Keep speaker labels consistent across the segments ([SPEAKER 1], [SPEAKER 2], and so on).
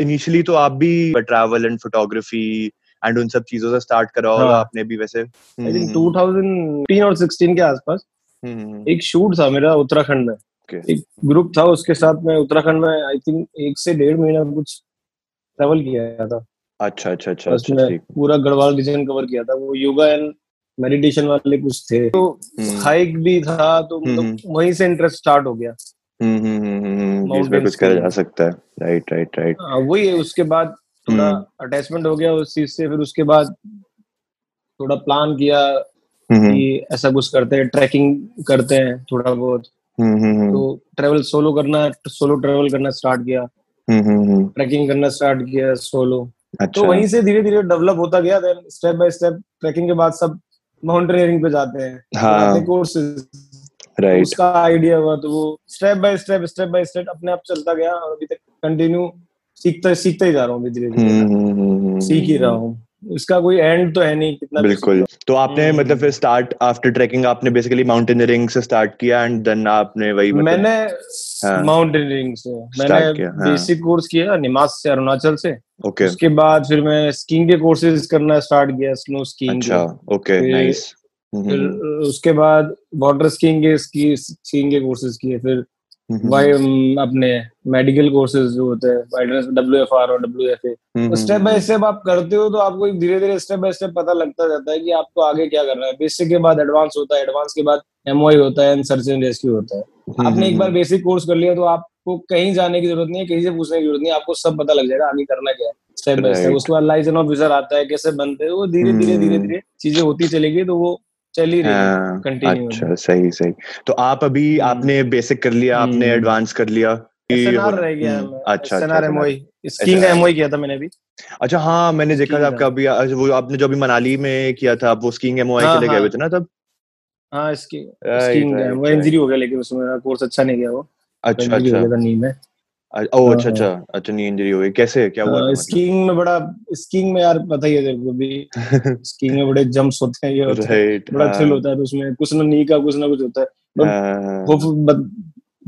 [SPEAKER 1] Initially तो आप भी ट्रैवल एंड फोटोग्राफी एंड उन सब चीज़ों से स्टार्ट करा होगा
[SPEAKER 2] हाँ।
[SPEAKER 1] आपने भी वैसे?
[SPEAKER 2] आई थिंक 2015 और 16 के आसपास
[SPEAKER 1] हम्म,
[SPEAKER 2] एक शूट था मेरा उत्तराखंड में।
[SPEAKER 1] Okay.
[SPEAKER 2] एक ग्रुप था उसके साथ मैं उत्तराखंड में आई थिंक एक से डेढ़ महीना कुछ ट्रैवल किया था।
[SPEAKER 1] अच्छा अच्छा अच्छा अच्छा
[SPEAKER 2] उसमें
[SPEAKER 1] ठीक।
[SPEAKER 2] पूरा गढ़वाल रीजन कवर किया था। वो योगा एंड मेडिटेशन वाले कुछ थे। तो
[SPEAKER 1] हम्म।
[SPEAKER 2] हाइक भी था तो मतलब वहीं से इंटरेस्ट स्टार्ट हो गया।
[SPEAKER 1] इसमें कुछ करा जा सकता है। राइट राइट राइट
[SPEAKER 2] वही है उसके बाद थोड़ा
[SPEAKER 1] हम्म।
[SPEAKER 2] अटैचमेंट हो गया उस चीज़ से फिर उसके बाद थोड़ा प्लान किया
[SPEAKER 1] हम्म
[SPEAKER 2] कि ऐसा कुछ करते हैं ट्रैकिंग करते हैं थोड़ा बहुत।
[SPEAKER 1] हम्म हम्म
[SPEAKER 2] तो ट्रेवल सोलो करना सोलो ट्रेवल करना स्टार्ट किया।
[SPEAKER 1] हम्म हम्म, हम्म,
[SPEAKER 2] ट्रैकिंग करना स्टार्ट किया सोलो तो
[SPEAKER 1] अच्छा।
[SPEAKER 2] वहीं से धीरे धीरे डेवलप होता गया then step by step trekking के बाद सब माउंटेनियरिंग पे जाते हैं।
[SPEAKER 1] हाँ।
[SPEAKER 2] कोर्सेज
[SPEAKER 1] राइट
[SPEAKER 2] उसका आइडिया हुआ तो वो step by step step by step अपने आप चलता गया और अभी तक कंटिन्यू सीखता सीखता ही जा रहा हूँ धीरे धीरे।
[SPEAKER 1] हम्म, हम्म, हम्म,
[SPEAKER 2] सीख ही रहा हूँ। इसका कोई एंड तो है नहीं कितना
[SPEAKER 1] बिल्कुल। तो आपने। मतलब फिर स्टार्ट आफ्टर ट्रैकिंग आपने बेसिकली माउंटेनियरिंग से स्टार्ट किया एंड देन आपने वही मतलब
[SPEAKER 2] मैंने
[SPEAKER 1] हाँ।
[SPEAKER 2] माउंटेनियरिंग से मैंने
[SPEAKER 1] हाँ।
[SPEAKER 2] बेसिक कोर्स किया निमास से अरुणाचल से।
[SPEAKER 1] ओके
[SPEAKER 2] उसके बाद फिर मैं स्कीइंग के कोर्सेज करना स्टार्ट किया स्नो स्कीइंग
[SPEAKER 1] अच्छा ओके नाइस
[SPEAKER 2] फिर उसके बाद वाटर स्कीइंग के स्की स्कीइंग के कोर्सेज किए फिर
[SPEAKER 1] हम्म,
[SPEAKER 2] वाई अपने मेडिकल कोर्सेज जो होते हैं डब्ल्यू एफ़ आर और डब्ल्यू एफ़ ए
[SPEAKER 1] हम्म,
[SPEAKER 2] स्टेप बाय स्टेप आप करते हो तो आपको धीरे धीरे स्टेप बाय स्टेप पता लगता जाता है कि आपको आगे क्या करना है। बेसिक के बाद एडवांस होता है एडवांस के बाद एमओआई होता है एंड सर्च एंड रेस्क्यू होता है।
[SPEAKER 1] हम्म,
[SPEAKER 2] आपने एक बार बेसिक कोर्स कर लिया तो आपको कहीं जाने की ज़रूरत नहीं है कहीं से पूछने की ज़रूरत नहीं है आपको सब पता लग जाएगा आगे करना क्या है। Step by step. उसके बाद लाइसेंस ऑफिसर आता है कैसे बनते हैं वो धीरे धीरे धीरे
[SPEAKER 1] हम्म।
[SPEAKER 2] धीरे चीज़ें होती चलेगी तो वो चल ही रही है
[SPEAKER 1] हाँ,
[SPEAKER 2] कंटिन्यू
[SPEAKER 1] अच्छा सही सही। तो आप अभी
[SPEAKER 2] हम्म।
[SPEAKER 1] आपने बेसिक कर लिया आपने
[SPEAKER 2] हम्म।
[SPEAKER 1] एडवांस कर लिया
[SPEAKER 2] रह गया
[SPEAKER 1] हम्म, अच्छा
[SPEAKER 2] एसएनआर
[SPEAKER 1] अच्छा
[SPEAKER 2] एमओआई स्कीइंग का
[SPEAKER 1] SNR
[SPEAKER 2] किया था मैंने अभी।
[SPEAKER 1] अच्छा हाँ मैंने देखा था आपका अभी वो आपने जो अभी मनाली में किया था आप वो स्कीइंग
[SPEAKER 2] हाँ,
[SPEAKER 1] के लिए गए
[SPEAKER 2] हाँ।
[SPEAKER 1] हुए थे ना तब?
[SPEAKER 2] हाँ स्कीइंग स्कीइंग वो इंजरी हो गया लेकिन उसमें मेरा कोर्स अच्छा नहीं गया वो।
[SPEAKER 1] अच्छा अच्छा।
[SPEAKER 2] हो में।
[SPEAKER 1] ओ
[SPEAKER 2] हाँ,
[SPEAKER 1] अच्छा अच्छा अच्छा नी इंजरी हो गई कैसे क्या हुआ मतलब
[SPEAKER 2] स्कीइंग में बड़ा स्कीइंग में यार पता ही है तेरे को भी स्कीइंग में बड़े जंप्स होते हैं ये होते हैं। बड़ा थ्रिल होता है तो उसमें कुछ ना नी का कुछ ना कुछ होता है।
[SPEAKER 1] हाँ,
[SPEAKER 2] वो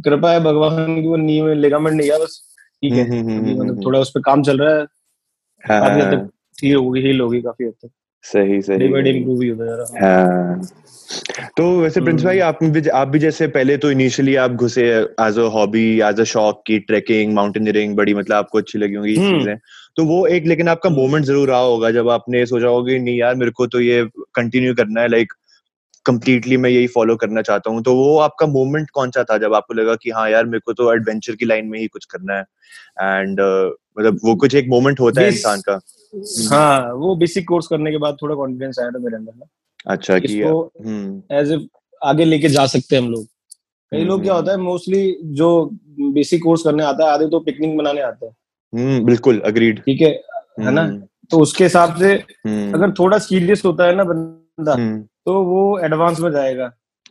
[SPEAKER 2] कृपा है भगवान की वो नी में लिगामेंट नहीं गया बस। ठीक है
[SPEAKER 1] हम्म, हम्म, हम्म,
[SPEAKER 2] मतलब। थोड़ा उस पर काम चल रहा है। काफ़ी हद
[SPEAKER 1] हाँ,
[SPEAKER 2] तक ठीक होगी हील होगी काफ़ी हद तक।
[SPEAKER 1] सही सही। सही।
[SPEAKER 2] ही होता जा है।
[SPEAKER 1] तो वैसे प्रिंस भाई आप भी आप भी जैसे पहले तो इनिशियली आप घुसे as a hobby as a शौक की ट्रैकिंग माउंटेनियरिंग बड़ी मतलब आपको अच्छी लगी होंगी
[SPEAKER 2] हम्म।
[SPEAKER 1] चीज़ें। तो वो एक लेकिन आपका
[SPEAKER 2] हम्म।
[SPEAKER 1] मोमेंट ज़रूर रहा होगा जब आपने सोचा होगा कि नहीं यार मेरे को तो ये कंटिन्यू करना है लाइक कंप्लीटली मैं यही फॉलो करना चाहता हूँ। तो वो आपका मोमेंट कौन सा था जब आपको लगा कि हाँ यार मेरे को तो एडवेंचर की लाइन में ही कुछ करना है? एंड uh, मतलब वो कुछ एक मोमेंट होता है इंसान का।
[SPEAKER 2] हाँ वो बेसिक कोर्स करने के बाद थोड़ा कॉन्फिडेंस आया था मेरे अंदर ना।
[SPEAKER 1] अच्छा कि
[SPEAKER 2] इसको
[SPEAKER 1] हम्म।
[SPEAKER 2] एज ए आगे लेके जा सकते हैं हम लोग। कई लोग क्या होता है मोस्टली जो बेसिक कोर्स करने आता है आधे तो पिकनिक बनाने आते हैं।
[SPEAKER 1] हम्म बिल्कुल अग्रीड
[SPEAKER 2] ठीक है है ना? तो उसके हिसाब से अगर थोड़ा सीरियस होता है ना बंदा
[SPEAKER 1] हम्म,
[SPEAKER 2] तो वो एडवांस में जाएगा।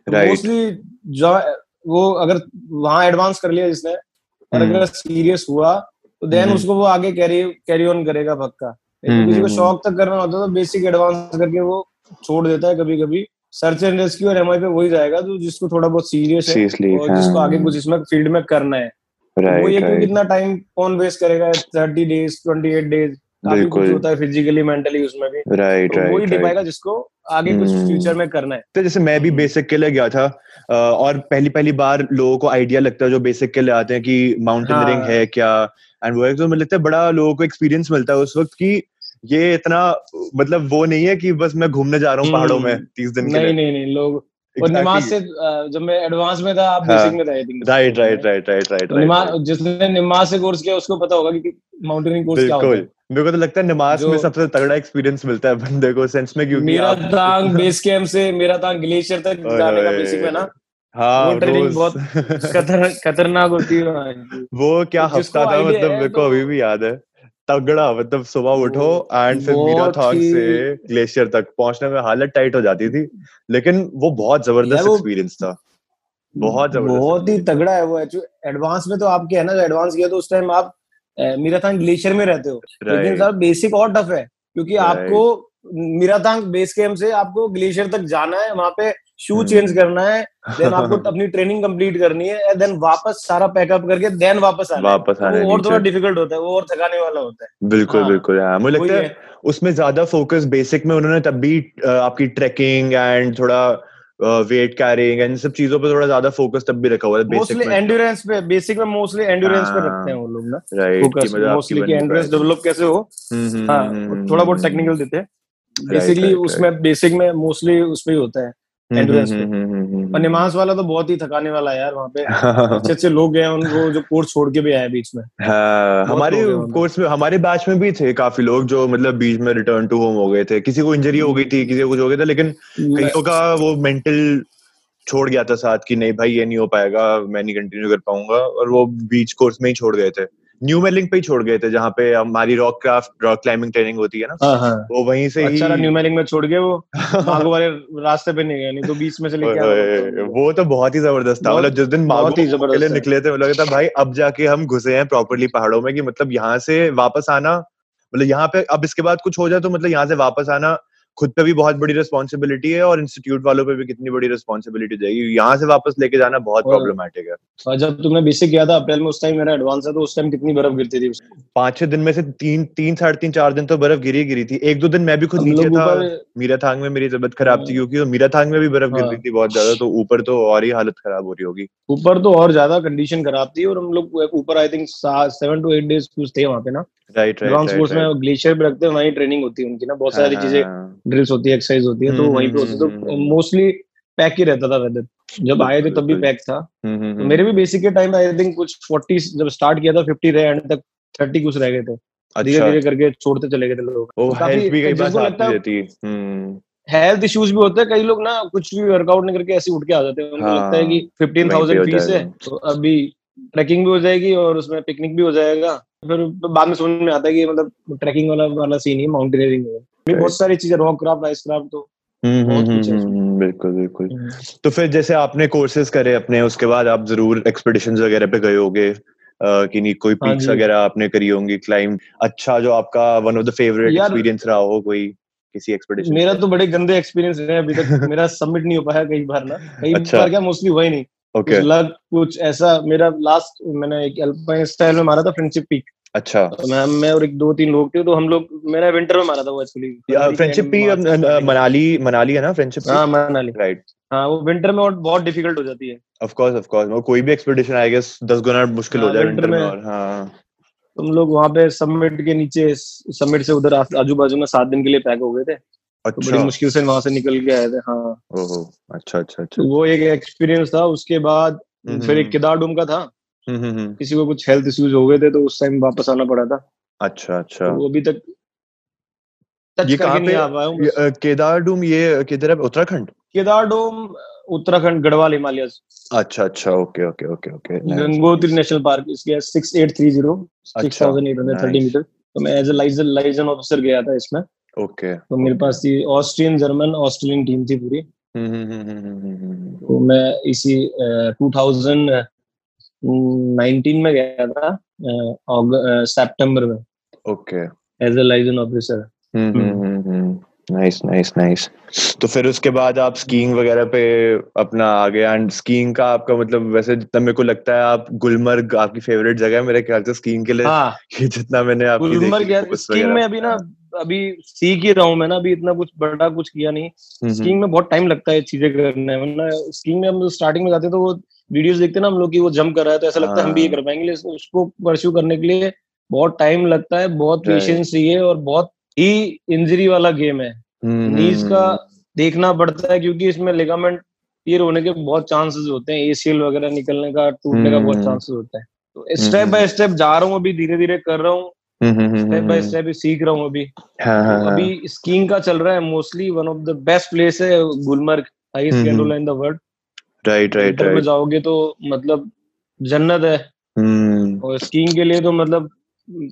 [SPEAKER 2] मोस्टली जो वो अगर वहाँ एडवांस कर लिया जिसने और
[SPEAKER 1] हम्म।
[SPEAKER 2] अगर सीरियस हुआ तो देन
[SPEAKER 1] हम्म।
[SPEAKER 2] उसको वो आगे कैरी कैरी ऑन करेगा पक्का।
[SPEAKER 1] हम्म,
[SPEAKER 2] तो किसी को
[SPEAKER 1] हम्म,
[SPEAKER 2] शौक तक करना होता है तो बेसिक एडवांस करके वो छोड़ देता है कभी कभी सर्च एंड रेस्क्यू और एमआई पे वही जाएगा तो जिसको थोड़ा बहुत सीरियस है और जिसको
[SPEAKER 1] हाँ।
[SPEAKER 2] आगे कुछ इसमें फ़ील्ड में करना है वो ये कि
[SPEAKER 1] राइट
[SPEAKER 2] कितना टाइम कौन वेस्ट करेगा thirty days twenty eight days काफ़ी कुछ
[SPEAKER 1] बिल्कुल।
[SPEAKER 2] होता है फिजिकली मेंटली उसमें भी
[SPEAKER 1] राइट
[SPEAKER 2] तो
[SPEAKER 1] राइट
[SPEAKER 2] दे
[SPEAKER 1] राइट
[SPEAKER 2] पाएगा जिसको आगे कुछ
[SPEAKER 1] हम्म।
[SPEAKER 2] फ्यूचर में करना है
[SPEAKER 1] तो जैसे मैं भी
[SPEAKER 2] हम्म।
[SPEAKER 1] बेसिक के लिए गया था और पहली पहली बार लोगों को आइडिया लगता है जो बेसिक के लिए आते हैं कि माउंटेनियरिंग
[SPEAKER 2] हाँ।
[SPEAKER 1] है क्या एंड वो है तो मुझे लगता है बड़ा लोगों को एक्सपीरियंस मिलता है उस वक्त कि ये इतना मतलब वो नहीं है कि बस मैं घूमने जा रहा हूँ पहाड़ों में
[SPEAKER 2] हम्म।
[SPEAKER 1] तीस दिन के
[SPEAKER 2] नहीं नहीं नहीं लोग और निमाज से जब मैं एडवांस में था आप
[SPEAKER 1] हाँ।
[SPEAKER 2] बेसिक में थे
[SPEAKER 1] right right right right right
[SPEAKER 2] Nimas जिसने निमाज से कोर्स किया उसको पता होगा कि माउंटेनियरिंग कोर्स क्या होता है।
[SPEAKER 1] मेरे को तो लगता है नमाज़ में सबसे तगड़ा एक्सपीरियंस मिलता है बंदे को सेंस में क्योंकि
[SPEAKER 2] मेरा तांग बेस कैंप से मेरा तांग ग्लेशियर तक जाने का बेसिक में ना।
[SPEAKER 1] हाँ
[SPEAKER 2] वो ट्रेनिंग बहुत खतर, खतरनाक होती है
[SPEAKER 1] वो क्या हफ़्ता था मतलब मेरे को
[SPEAKER 2] तो-
[SPEAKER 1] अभी भी याद है। तगड़ा मतलब सुबह उठो एंड फिर मीराथॉन
[SPEAKER 2] ही-
[SPEAKER 1] से ग्लेशियर तक पहुँचने में हालत टाइट हो जाती थी लेकिन वो बहुत ज़बरदस्त एक्सपीरियंस था। बहुत ज़बरदस्त
[SPEAKER 2] बहुत ही तगड़ा है वो एडवांस में तो आपके है ना जो एडवांस किया तो उस टाइम आप ग्लेशियर में रहते हो। लेकिन सर बेसिक और टफ है क्योंकि आपको मीरातांग बेस कैंप से आपको ग्लेशियर तक जाना है वहाँ पे शू चेंज करना है देन आपको अपनी ट्रेनिंग कंप्लीट करनी है देन वापस सारा पैकअप करके देन वापस आना
[SPEAKER 1] वापस आना
[SPEAKER 2] वो और थोड़ा डिफ़िकल्ट होता है वो और थकाने वाला होता है।
[SPEAKER 1] बिल्कुल
[SPEAKER 2] हाँ,
[SPEAKER 1] बिल्कुल हाँ। मुझे लगता है उसमें ज़्यादा फोकस बेसिक में उन्होंने तब भी आपकी ट्रैकिंग एंड थोड़ा वेट कैरिंग एंड सब चीज़ों पे थोड़ा ज़्यादा फोकस तब भी रखा हुआ है
[SPEAKER 2] बेसिक में। एंड्योरेंस पे बेसिक में मोस्टली एंड्योरेंस पे रखते हैं वो लोग ना।
[SPEAKER 1] राइट
[SPEAKER 2] मोस्टली कि एंड्योरेंस डेवलप कैसे हो।
[SPEAKER 1] हम्म, हम्म,
[SPEAKER 2] हाँ
[SPEAKER 1] हम्म,
[SPEAKER 2] थोड़ा बहुत टेक्निकल देते हैं। बेसिकली उसमें बेसिक में मोस्टली उसमें ही होता है। एंड्योरेंस पे और निमास वाला तो बहुत ही थकाने वाला है यार वहाँ पे। अच्छे अच्छे लोग गए उनको जो कोर्स छोड़ के भी आए बीच में।
[SPEAKER 1] हाँ, हमारे कोर्स में हमारे बैच में भी थे काफ़ी लोग जो मतलब बीच में रिटर्न टू होम हो गए थे। किसी को इंजरी हो गई थी किसी को कुछ हो गया था लेकिन कईयों का वो मेंटल छोड़ गया था साथ कि नहीं भाई ये नहीं हो पाएगा मैं नहीं कंटिन्यू कर पाऊँगा और वो बीच कोर्स में ही छोड़ गए थे। न्यू मेलिंग पे ही छोड़ गए थे जहाँ पे हमारी rock craft rock climbing training होती है ना। हाँ, हाँ। वो वहीं से
[SPEAKER 2] अच्छा ही न्यू मेलिंग में छोड़ गए वो। मागो वाले रास्ते पे नहीं गए नहीं तो बीच में से लेके
[SPEAKER 1] वो तो बहुत ही ज़बरदस्त था। मतलब जिस दिन मागो के लिए निकले थे लगा था भाई अब जाके हम घुसे हैं प्रॉपरली पहाड़ों में कि मतलब यहाँ से वापस आना मतलब यहाँ पे अब इसके बाद कुछ हो जाए तो मतलब यहाँ से वापस आना खुद पे भी बहुत बड़ी रिस्पॉन्सिबिलिटी है और इंस्टीट्यूट वालों पे भी कितनी बड़ी रिस्पॉन्सिबिलिटी जाएगी। यहाँ से वापस लेके जाना बहुत प्रॉब्लमेटिक है।
[SPEAKER 2] जब तुमने बेसिक किया था अप्रैल में उस टाइम मेरा एडवांस है तो उस टाइम कितनी बर्फ़ गिरती थी?
[SPEAKER 1] पाँच छह दिन में से तीन तीन साढ़े तीन चार दिन तो बर्फ़ गिरी गिरी थी। एक दो दिन मैं भी खुद नीचे था। मीरा थांग में मेरी तबियत खराब थी हाँ। क्योंकि मीरा थांग में भी बर्फ़ गिर रही हाँ। थी बहुत ज़्यादा तो ऊपर तो और ही हालत खराब हो रही होगी।
[SPEAKER 2] ऊपर तो और ज़्यादा कंडीशन खराब थी और हम लोग ऊपर I think seven to eight days कुछ थे वहाँ पे ना।
[SPEAKER 1] राइट राइट
[SPEAKER 2] स्पोर्ट्स में ग्लेशियर पे रखते हैं वहीं ट्रेनिंग होती है उनकी ना बहुत सारी हाँ, चीज़ें ड्रिल्स हाँ, हाँ। होती है एक्सरसाइज होती है तो हम्म, वहीं पे होती तो मोस्टली हम्म, हम्म, पैक ही रहता था वेदर जब आए थे तब भी पैक था। तो मेरे भी बेसिक के टाइम आई थिंक कुछ फोर्टी जब स्टार्ट किया था फिफ्टी रहे एंड तक थर्टी कुछ रह गए थे। धीरे धीरे अच्छा। करके छोड़ते चले गए थे लोग। हेल्थ इश्यूज़ भी होते हैं कई लोग ना कुछ भी वर्कआउट नहीं करके ऐसे उठ के आ जाते हैं। उनको लगता है कि फिफ्टीन थाउज़ेंड फ़ीस है तो अभी ट्रैकिंग भी हो जाएगी और उसमें पिकनिक भी हो जाएगा। फिर बाद में समझ में आता है कि मतलब ट्रैकिंग वाला वाला सीन ही माउंटेनियरिंग है बहुत सारी चीज़ें रॉक क्राफ्ट आइस क्राफ्ट तो
[SPEAKER 1] हम्म, हम्म, हम्म, बिल्कुल बिल्कुल। तो फिर जैसे आपने कोर्सेज करे अपने उसके बाद आप ज़रूर एक्सपेडिशन वगैरह पे गए होगे कि नहीं कोई पीक्स हाँ वगैरह आपने करी होंगी क्लाइंब अच्छा जो आपका one of the favourite experience रहा हो कोई किसी एक्सपेडिशन
[SPEAKER 2] मेरा तो बड़े गंदे एक्सपीरियंस रहे अभी तक। मेरा सबमिट नहीं हो पाया कई बार ना। कई अच्छा। बार क्या मोस्टली हुआ ही नहीं।
[SPEAKER 1] Okay.
[SPEAKER 2] लग कुछ ऐसा मेरा लास्ट मैंने एक अल्पाइन स्टाइल में मारा था फ्रेंडशिप पीक
[SPEAKER 1] अच्छा।
[SPEAKER 2] तो मैं मैं और एक दो तीन लोग थे तो हम लोग मेरा विंटर में मारा था वो actually
[SPEAKER 1] friendship peak Manali Manali है ना फ्रेंडशिप
[SPEAKER 2] हाँ मनाली।
[SPEAKER 1] राइट
[SPEAKER 2] हाँ वो विंटर में बहुत डिफ़िकल्ट हो जाती है।
[SPEAKER 1] ऑफ़ कोर्स ऑफ़ कोर्स वो कोई भी एक्सपेडिशन आई गेस 10 गुना मुश्किल हो हाँ, जाए विंटर में और हाँ।
[SPEAKER 2] तुम लोग वहाँ पे समिट के नीचे समिट से उधर आजू बाजू में सात दिन के लिए पैक हो गए थे। अच्छा तो बड़ी मुश्किल से वहाँ से निकल के आए थे हाँ।
[SPEAKER 1] ओहो अच्छा अच्छा अच्छा
[SPEAKER 2] तो वो एक एक्सपीरियंस था उसके बाद हम्म, फिर एक हम्म। केदार डूम का था। किसी को कुछ हेल्थ इश्यूज़ हो गए थे तो उस टाइम वापस आना पड़ा था।
[SPEAKER 1] अच्छा अच्छा।
[SPEAKER 2] तो वो अभी तक
[SPEAKER 1] ये कहाँ पे केदार डूम ये किधर है? उत्तराखंड?
[SPEAKER 2] केदार डूम उत्तराखंड गढ़वाल हिमालय।
[SPEAKER 1] अच्छा अच्छा okay okay okay okay
[SPEAKER 2] Gangotri national park इसके six eight three zero six thousand eight hundred thirty metre तो मैं एज ए लाइजन ऑफिसर गया था इसमें।
[SPEAKER 1] ओके।
[SPEAKER 2] तो मेरे पास थी ऑस्ट्रियन जर्मन ऑस्ट्रेलियन टीम थी पूरी।
[SPEAKER 1] हम्म, हम्म, हम्म,
[SPEAKER 2] तो मैं इसी टू थाउज़ेंड नाइनटीन में गया था सितंबर में।
[SPEAKER 1] Okay
[SPEAKER 2] as a liaison officer
[SPEAKER 1] nice nice nice तो फिर उसके बाद आप स्कीइंग वगैरह पे अपना आ गए एंड स्कीइंग का आपका मतलब वैसे जितना मेरे को लगता है आप गुलमर्ग आपकी फेवरेट जगह है मेरे ख्याल से स्कीइंग के लिए।
[SPEAKER 2] हाँ,
[SPEAKER 1] जितना मैंने आपकी
[SPEAKER 2] गुलमर्ग स्कीइंग में अभी ना अभी सीख ही रहा हूँ मैं ना अभी इतना कुछ बड़ा कुछ किया नहीं। स्कीइंग में बहुत टाइम लगता है चीज़ें करने में स्कीइंग में हम स्टार्टिंग में जाते तो वो वीडियोस देखते ना हम लोग की वो जंप कर रहा है तो ऐसा लगता है हम भी ये हाँ। कर पाएँगे। उसको परस्यू करने के लिए बहुत टाइम लगता है बहुत पेशेंस चाहिए और बहुत ही इंजरी वाला गेम है। नीज का देखना पड़ता है क्योंकि इसमें लिगामेंट टीयर होने के बहुत चांसेस होते हैं। एसीएल वगैरह निकलने का टूटने का बहुत चांसेस होता है। तो स्टेप बाय स्टेप जा रहा हूँ अभी धीरे धीरे कर रहा हूँ। स्टेप बाय स्टेप सीख रहा हूँ अभी। हाँ, हाँ, तो। अभी स्कीइंग का चल रहा है mostly one of the best place है Gulmarg highest gondola in the world
[SPEAKER 1] right right right
[SPEAKER 2] में जाओगे तो मतलब जन्नत है। और स्कीइंग के लिए तो मतलब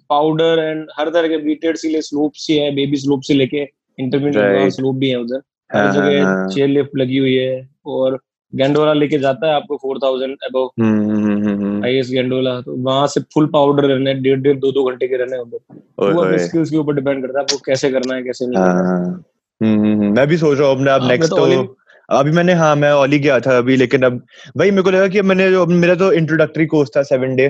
[SPEAKER 2] पाउडर एंड हर तरह के बीटेड सी स्लोप सी है बेबी स्लोप से लेके इंटरमीडिएट स्लोप भी है उधर। हर जगह चेयर लिफ्ट लगी हुई है और गैंडोरा लेके जाता है आपको four thousand above is gondola तो वहाँ से फुल पाउडर रहने डेढ़ डेढ़ दो दो घंटे के रहने उधर। वो अपने स्किल्स के ऊपर डिपेंड करता है आपको कैसे करना है कैसे नहीं
[SPEAKER 1] हाँ, हम्म, मैं भी सोच रहा हूँ अपने अब नेक्स्ट तो अभी मैंने हाँ मैं ओली गया था अभी लेकिन अब वही मेरे को लगा कि मैंने जो मेरा तो इंट्रोडक्टरी कोर्स था सेवन डे